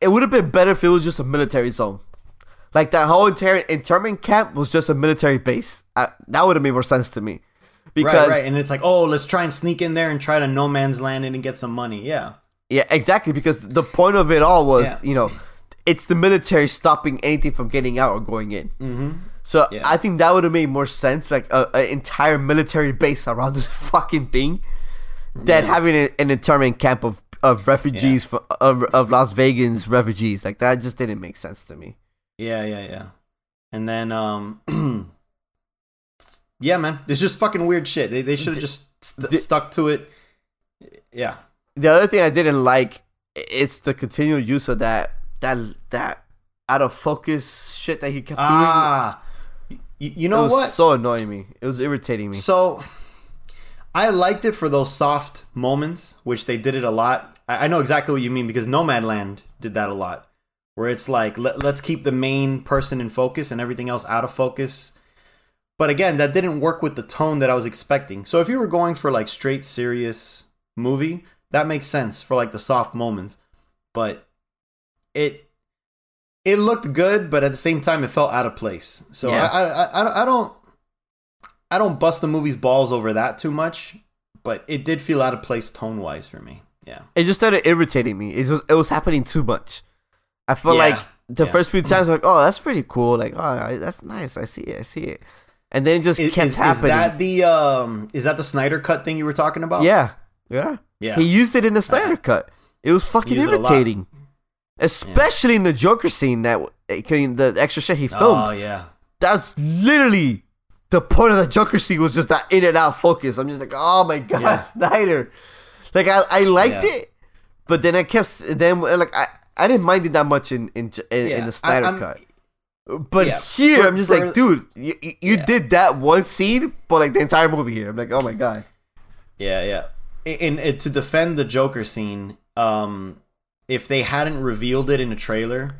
It would have been better if it was just a military zone, like that whole entire internment camp was just a military base. I, that would have made more sense to me, because right, right. And it's like, oh, let's try and sneak in there and try to no man's land and get some money. Yeah, yeah, exactly. Because the point of it all was, Yeah. you know, it's the military stopping anything from getting out or going in. mm-hmm. So Yeah. I think that would have made more sense, like an entire military base around this fucking thing, than having a, an internment camp of of refugees fro- of of Las Vegas refugees. Like that just didn't make sense to me. Yeah, yeah, yeah. And then, um, yeah, man, it's just fucking weird shit. They they should have just st- di- stuck to it. Yeah, The other thing I didn't like is the continual use of that that that out of focus shit that he kept doing. ah, y- you doing. know it was what? so annoying me. It was irritating me. So, I liked it for those soft moments, which they did it a lot. I, I know exactly what you mean because Nomadland did that a lot, where it's like let, let's keep the main person in focus and everything else out of focus. But again, that didn't work with the tone that I was expecting. So if you were going for like straight serious movie, that makes sense for like the soft moments. But it it looked good, but at the same time, it felt out of place. So Yeah. I, I, I, I don't I don't bust the movie's balls over that too much, but it did feel out of place tone wise for me. Yeah. it just started irritating me. It was it was happening too much. I felt Yeah. like the Yeah. first few times, like, oh, that's pretty cool. Like, oh, I- that's nice. I see it. I see it. And then it just Is, kept is, is happening. that the um is that the Snyder cut thing you were talking about? yeah, yeah, Yeah. He used it in the Snyder cut. It was fucking used it a lot. irritating, especially in the Joker scene. That came, the extra shit he filmed. Oh yeah. That's literally the point of the Joker scene was just that in and out focus. I'm just like, oh my god, Yeah. Snyder. Like I, I liked Yeah. it, but then I kept then like I, I didn't mind it that much in in in, Yeah, in the Snyder I'm- cut. But Yeah, here, for- I'm just for- like, dude, you, you Yeah. did that one scene, but like the entire movie here. I'm like, oh my god. Yeah, yeah. In, in to defend the Joker scene, um, if they hadn't revealed it in a trailer,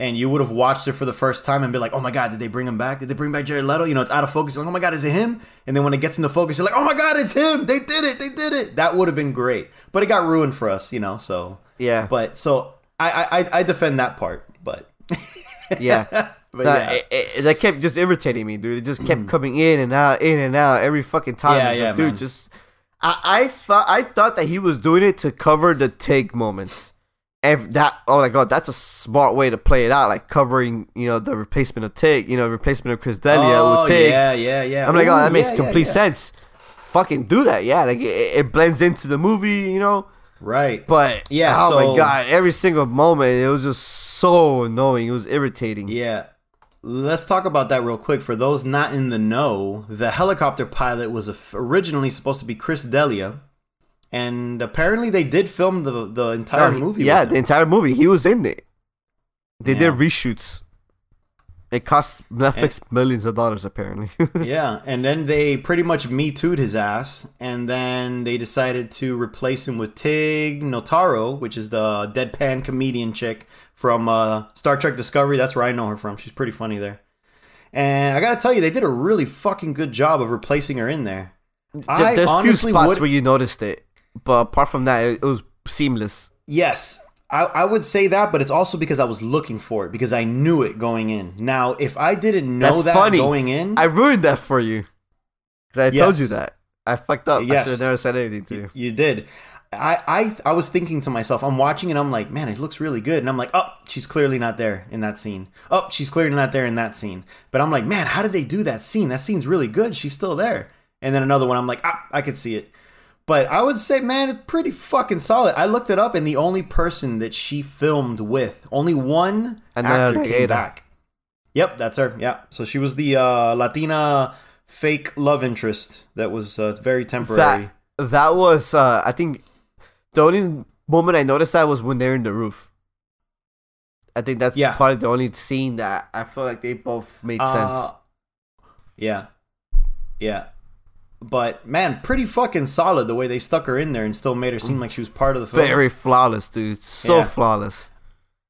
and you would have watched it for the first time and be like, "Oh my god, did they bring him back? Did they bring back Jared Leto?" You know, it's out of focus. You're like, "Oh my god, is it him?" And then when it gets into focus, you're like, "Oh my god, it's him! They did it! They did it!" That would have been great, but it got ruined for us, you know. So, Yeah, but so I I, I- defend that part, but yeah. but Nah, yeah. it, it, that kept just irritating me, dude. It just kept coming in and out, in and out every fucking time. Yeah, It's like, yeah, dude. man. Just I, I thought I thought that he was doing it to cover the Tig moments. And that oh my god, that's a smart way to play it out, like covering you know the replacement of Tig, you know replacement of Chris D'Elia oh with Tig. yeah, yeah, yeah. I'm like, oh, that makes yeah, yeah, complete yeah. sense. Fucking do that, yeah. Like it, it blends into the movie, you know. Right. But Yeah, oh so- my god, every single moment it was just so annoying. It was irritating. Yeah. Let's talk about that real quick. For those not in the know, the helicopter pilot was originally supposed to be Chris D'Elia, and apparently they did film the the entire No, movie. Yeah, the entire movie. He was in it. They Yeah. did reshoots. It cost Netflix millions of dollars, apparently. yeah, and then they pretty much me too'd his ass, and then they decided to replace him with Tig Notaro, which is the deadpan comedian chick from uh, Star Trek Discovery. That's where I know her from. She's pretty funny there. And I gotta tell you, they did a really fucking good job of replacing her in there. I There- There's few spots would- where you noticed it, but apart from that, it, it was seamless. Yes, I, I would say that, but it's also because I was looking for it because I knew it going in. Now, if I didn't know That's that funny. going in, I ruined that for you. Because I told you that. I fucked up. I Yes. should have never said anything to you. You did. I, I I was thinking to myself, I'm watching and I'm like, man, it looks really good. And I'm like, oh, she's clearly not there in that scene. Oh, she's clearly not there in that scene. But I'm like, man, how did they do that scene? That scene's really good. She's still there. And then another one, I'm like, ah, I could see it. But I would say, man, it's pretty fucking solid. I looked it up, and the only person that she filmed with, only one Andrea actor came back. Yep, that's her. Yeah. So she was the uh, Latina fake love interest that was uh, very temporary. That that was, uh, I think, the only moment I noticed that was when they're in the roof. I think that's Yeah. probably the only scene that I feel like they both made Uh, sense. Yeah. Yeah. But man, pretty fucking solid the way they stuck her in there and still made her seem like she was part of the film. Very flawless, dude. So Yeah. flawless.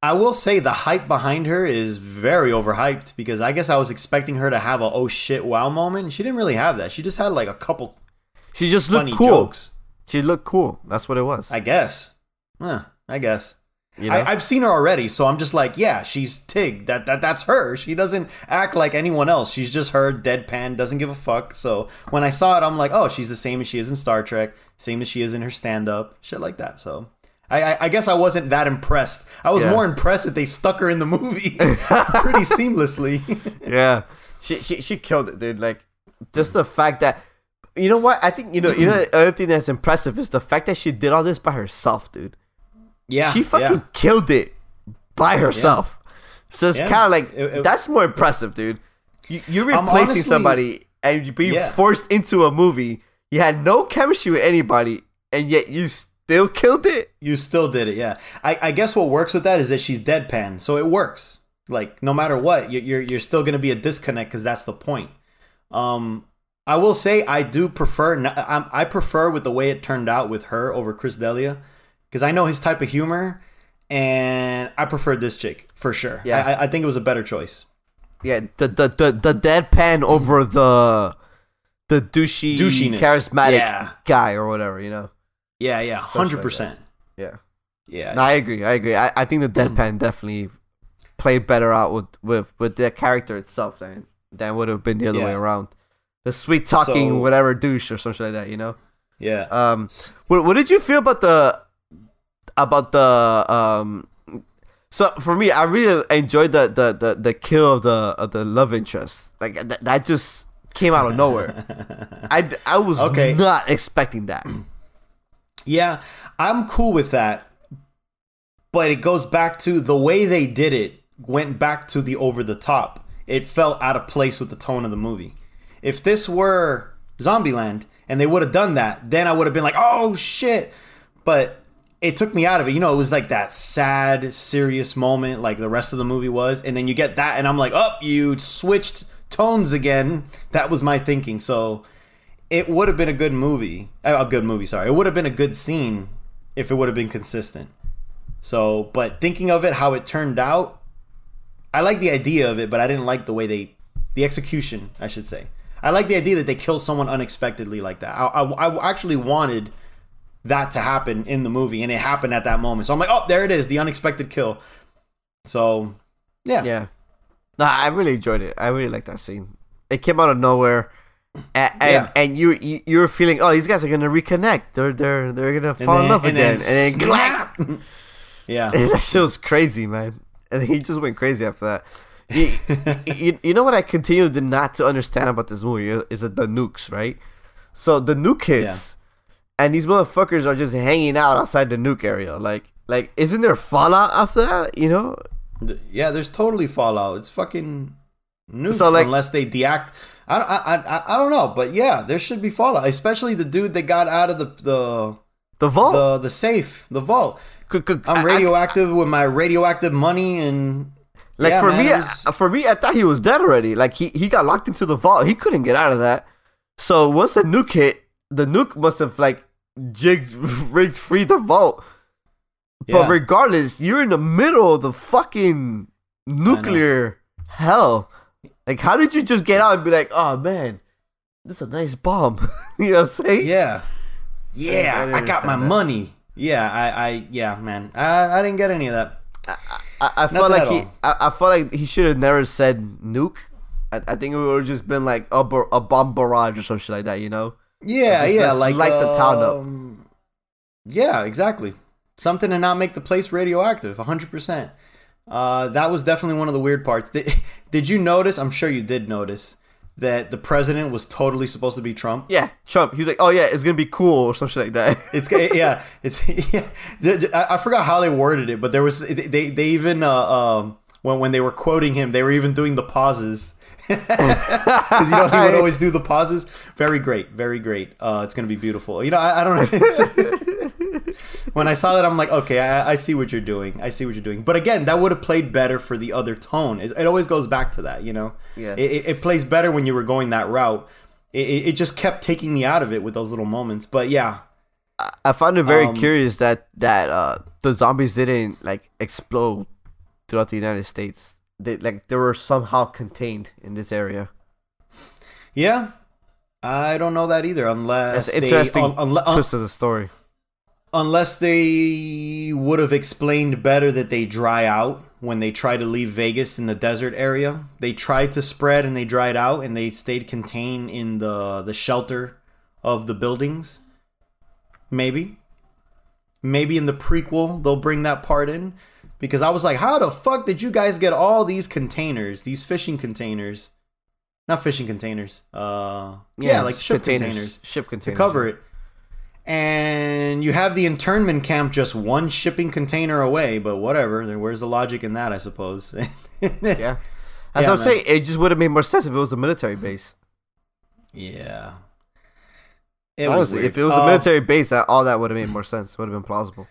I will say the hype behind her is very overhyped because I guess I was expecting her to have a oh shit wow moment. and She didn't really have that. She just had like a couple She just looked cool. jokes. She looked cool. That's what it was. I guess. Huh, I guess. You know? I, I've seen her already, so I'm just like, yeah, she's Tig. That that that's her. She doesn't act like anyone else. She's just her, deadpan, doesn't give a fuck. So when I saw it, I'm like, oh, she's the same as she is in Star Trek, same as she is in her stand up, shit like that. So I, I, I guess I wasn't that impressed. I was Yeah. more impressed that they stuck her in the movie pretty seamlessly. yeah, she she she killed it, dude. Like just the fact that you know what I think you know you know the other thing that's impressive is the fact that she did all this by herself, dude. Yeah, she fucking yeah. killed it by herself. So it's Yeah. kind of like It- it- that's more impressive, dude. You, you're replacing honestly- somebody and you're being Yeah. forced into a movie. You had no chemistry with anybody, and yet you still killed it. You still did it, yeah. I, I guess what works with that is that she's deadpan, so it works. Like no matter what, you- you're you're still gonna be a disconnect because that's the point. Um, I will say I do prefer. I prefer with the way it turned out with her over Chris D'Elia because I know his type of humor, and I preferred this chick for sure. Yeah. I, I- think it was a better choice. Yeah, the the the, the deadpan over the the douchey, Douchiness. charismatic Yeah. guy or whatever, you know. Yeah, yeah, hundred percent. Yeah. Yeah, No, I agree. I agree. I, I think the deadpan definitely played better out with with with the character itself than than would have been the other way around. The sweet talking So- whatever douche or something like that, you know. yeah. Um, what what did you feel about the about the um? So for me, I really enjoyed the the the, the kill of the of the love interest. Like that, that just came out of nowhere. I I was Okay. not expecting that. Yeah, I'm cool with that. But it goes back to the way they did it, went back to the over the top. It felt out of place with the tone of the movie. If this were Zombieland and they would have done that, then I would have been like, oh shit. But it took me out of it. You know, it was like that sad, serious moment, like the rest of the movie was. And then you get that, and I'm like, oh, you switched tones again. That was my thinking. So it would have been a good movie. uh, A good movie, sorry. It would have been a good scene if it would have been consistent. So, but thinking of it how it turned out, I like the idea of it, but I didn't like the way they, the execution, I should say. I like the idea that they kill someone unexpectedly like that. I, I, I actually wanted that to happen in the movie, and it happened at that moment. So I'm like, oh, there it is, the unexpected kill. So, yeah, Yeah. No, I really enjoyed it. I really liked that scene. It came out of nowhere. And, and, Yeah. and you, you you were feeling oh these guys are gonna reconnect they're they're they're gonna fall in love again and then, snap. yeah, that shit was crazy man and he just went crazy after that you, you, you know what I continue to not to understand about this movie is that the nukes right so the nuke hits and these motherfuckers are just hanging out outside the nuke area like like isn't there fallout after that you know yeah. There's totally Fallout. It's fucking nukes So, like- unless they deact. I, don't- I, I, I don't know, but yeah, there should be Fallout. Especially the dude that got out of the the The vault. the the safe, the vault. I'm radioactive with my radioactive money and Like yeah, for man, me, was- I- for me, I thought he was dead already. Like he, he got locked into the vault. He couldn't get out of that. So once the nuke hit, the nuke must have like jigged, rigged free the vault. But Yeah. regardless, you're in the middle of the fucking nuclear hell. Like, how did you just get out and be like, oh man, this is a nice bomb? you know what I'm saying? yeah, yeah, didn't I, got my that. money. Yeah, I, I, yeah, man, I, I didn't get any of that. I, I felt like he. I, I felt like he should have never said nuke. I, I think it would have just been like a, a bomb barrage or some shit like that, you know? Yeah, yeah, let's like light the town up. um, Yeah, exactly. Something to not make the place radioactive. 100. percent Uh, that was definitely one of the weird parts. Did, did you notice? I'm sure you did notice that the president was totally supposed to be Trump. Yeah, Trump. He was like, oh yeah, it's gonna be cool or some shit like that. It's yeah, it's yeah. I I forgot how they worded it, but there was they they even uh, um when when they were quoting him, they were even doing the pauses because you know he would always do the pauses. Very great, very great. Uh, it's gonna be beautiful. You know, I, I don't know. when I saw that, I'm like, okay, I, I see what you're doing. I see what you're doing. But again, that would have played better for the other tone. It, it always goes back to that, you know. Yeah. It, it, it plays better when you were going that route. It, it, just kept taking me out of it with those little moments. But yeah, I found it very Um, curious that that uh, the zombies didn't like explode throughout the United States. They like they were somehow contained in this area. Yeah, I don't know that either. Unless That's an they, interesting un- un- twist of the story. unless they would have explained better that they dry out when they try to leave Vegas in the desert area. They tried to spread and they dried out, and they stayed contained in the the shelter of the buildings. Maybe, maybe in the prequel they'll bring that part in because I was like, how the fuck did you guys get all these containers, these fishing containers? Not fishing containers. Uh, yeah, like ship containers Ship containers to cover it. And you have the internment camp just one shipping container away, but whatever. Where's the logic in that? I suppose. Yeah. as Yeah, I'm man. saying. It just would have made more sense if it was a military base. yeah. It Honestly, if it was Uh, a military base, that all that would have made more sense. Would have been plausible.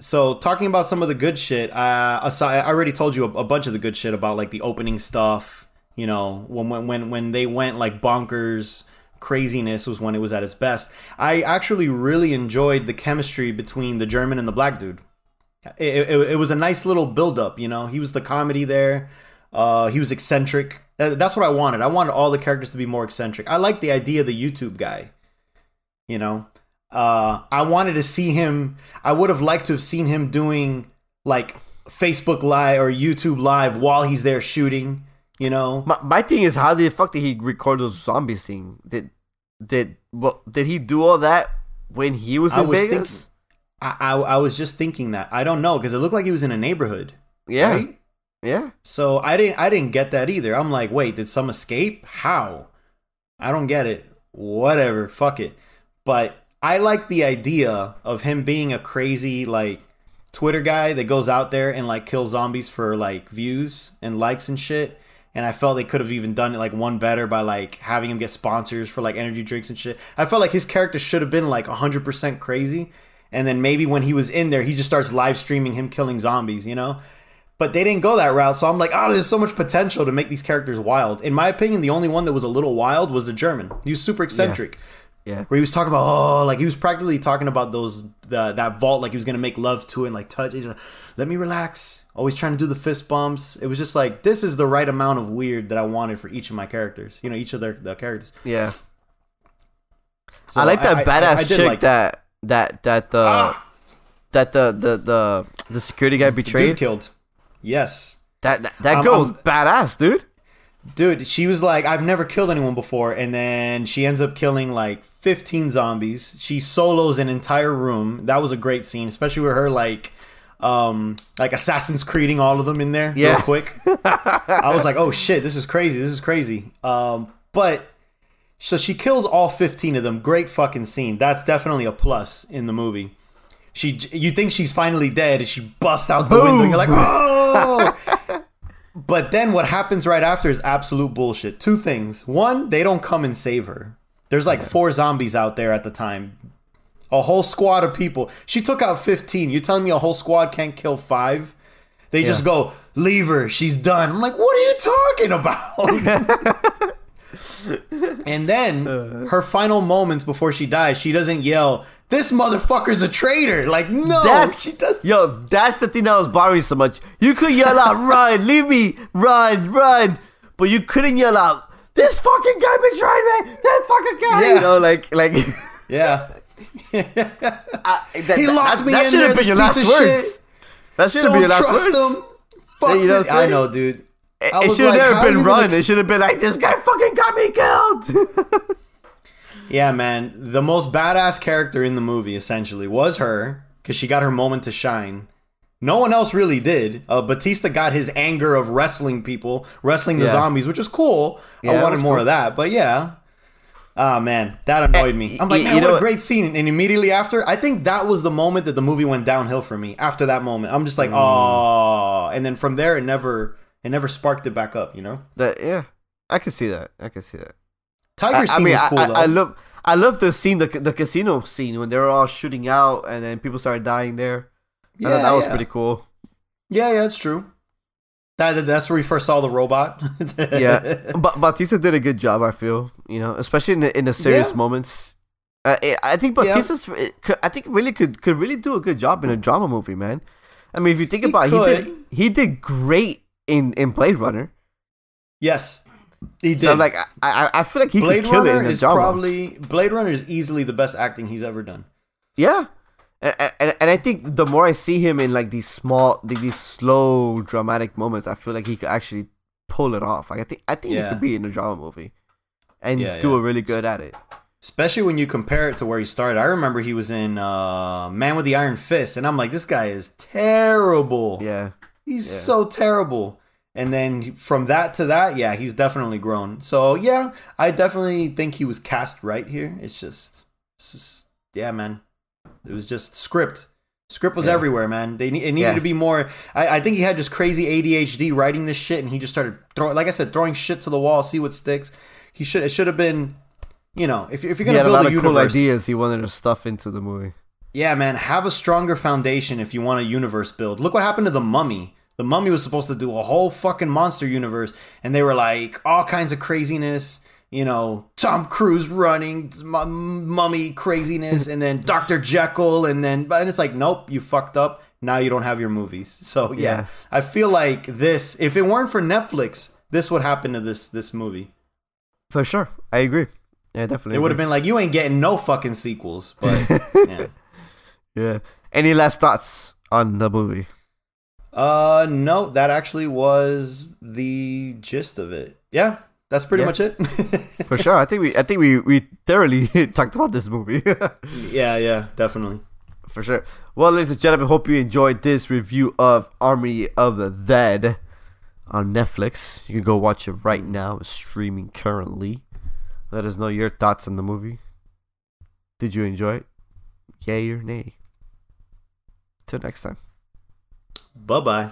So talking about some of the good shit, uh, aside, I already told you a, a bunch of the good shit about like the opening stuff. You know, when when when they went like bonkers craziness was when it was at its best. I actually really enjoyed the chemistry between the German and the black dude. It, it, it was a nice little build up. You know, he was the comedy there. Uh, he was eccentric. That's what I wanted. I wanted all the characters to be more eccentric. I like the idea of the YouTube guy. You know, uh, I wanted to see him. I would have liked to have seen him doing like Facebook Live or YouTube Live while he's there shooting. You know, My, my thing is, how the fuck did he record those zombies thing? Did did well? Did he do all that when he was I in was Vegas? I, I I was just thinking that. I don't know because it looked like he was in a neighborhood. Yeah, Right? yeah. So I didn't I didn't get that either. I'm like, wait, did some escape? How? I don't get it. Whatever, fuck it. But I like the idea of him being a crazy like Twitter guy that goes out there and like kills zombies for like views and likes and shit. And I felt they could have even done it like one better by like having him get sponsors for like energy drinks and shit. I felt like his character should have been like 100% crazy. And then maybe when he was in there, he just starts live streaming him killing zombies, you know? But they didn't go that route. So I'm like, oh, there's so much potential to make these characters wild. In my opinion, the only one that was a little wild was the German. He was super eccentric. Yeah. Where he was talking about, oh, like he was practically talking about those, the, that vault, like he was going to make love to it and like touch it. Like, Let me relax. Always trying to do the fist bumps. It was just like, this is the right amount of weird that I wanted for each of my characters. You know, each of their, the characters. Yeah. So I like that I- I- badass I did chick like that that that the Ah! that the the the the security guy Dude betrayed. killed. Yes. That that, that I'm- girl was I'm- badass, dude. Dude, she was like, I've never killed anyone before, and then she ends up killing like 15 zombies. She solos an entire room. That was a great scene, especially with her like um like Assassin's Creeding all of them in there Yeah. real quick. I was like, oh shit, this is crazy. This is crazy. Um but so she kills all 15 of them. Great fucking scene. That's definitely a plus in the movie. She you think she's finally dead and she busts out the window and you're like, "Oh!" But then what happens right after is absolute bullshit. Two things. One, they don't come and save her. There's like four zombies out there at the time. A whole squad of people. She took out 15. You're telling me a whole squad can't kill five? They just go, leave her. She's done. I'm like, what are you talking about? and then uh. her final moments before she dies, she doesn't yell, this motherfucker's a traitor. Like, no, That's she does. Yo, that's the thing that was bothering me so much. You could yell out, "Run, leave me, run, run," but you couldn't yell out, "This fucking guy betrayed me! This fucking guy!" Yeah. You know, like, like Yeah. I, that, He locked that, me that in should there, have been your last words. shit. That should have been your last words. him. Fuck you know I know, dude. I It was should have like, never been you run. gonna- It should have been like, "This guy fucking got me killed." Yeah, man. The most badass character in the movie essentially was her because she got her moment to shine. No one else really did. Uh, Bautista got his anger of wrestling people, wrestling the Yeah. zombies, which is cool. Yeah, I wanted more cool. of that, but yeah. Ah man, that annoyed me. I'm like, man, you know what a great scene. And immediately after, I think that was the moment that the movie went downhill for me. After that moment, I'm just like, Mm. oh. And then from there, it never, it never sparked it back up. You know, that yeah, I can see that. I can see that. Tiger I, I scene mean, was cool I, though. I love, I love the scene, the the casino scene when they were all shooting out and then people started dying there. I thought that was yeah. pretty cool. Yeah, yeah, it's true. That, that- that's where we first saw the robot. yeah, but Bautista did a good job. I feel you know, especially in the, in the serious Yeah. moments. Uh, I I think Yeah. Bautista's, could, I think really could could really do a good job in a drama movie, man. I mean, if you think He about, it, he did he did great in in Blade Runner. yes, he did. So like, I I, I feel like he Blade could kill it Runner in a is drama. probably Blade Runner is easily the best acting he's ever done. Yeah. And, and, and I think the more I see him in like these small, these slow dramatic moments, I feel like he could actually pull it off. Like I think I think he could be in a drama movie, and Yeah, do yeah. a really good at it. Especially when you compare it to where he started. I remember he was in uh, Man with the Iron Fist, and I'm like, this guy is terrible. Yeah, He's Yeah. so terrible. And then from that to that, yeah, he's definitely grown. So yeah, I definitely think he was cast right here. It's just, it's just yeah, man. It was just script. Script was Yeah. everywhere, man. They it needed Yeah. to be more. I, I think he had just crazy ADHD writing this shit, and he just started throwing, like I said, throwing shit to the wall, see what sticks. He should. It should have been, you know, if, if you're gonna a build lot a, of cool universe, ideas he wanted to stuff into the movie. yeah, man, have a stronger foundation if you want a universe build. Look what happened to the Mummy. The Mummy was supposed to do a whole fucking monster universe, and they were like all kinds of craziness. You know, Tom Cruise running, m- mummy craziness, and then Doctor Jekyll, and then but it's like, nope, you fucked up. Now you don't have your movies. So yeah, Yeah. I feel like this. If it weren't for Netflix, this would happen to this this movie. For sure, I agree. Yeah, definitely. It would have been like, you ain't getting no fucking sequels. But yeah. Yeah. Any last thoughts on the movie? Uh, no, that actually was the gist of it. Yeah, that's pretty Yeah. much it. For sure, I think we, I think we, we thoroughly talked about this movie. yeah, yeah, definitely. For sure. Well, ladies and gentlemen, hope you enjoyed this review of Army of the Dead on Netflix. You can go watch it right now. It's streaming currently. Let us know your thoughts on the movie. Did you enjoy it? Yay or nay? Till next time. Bye bye.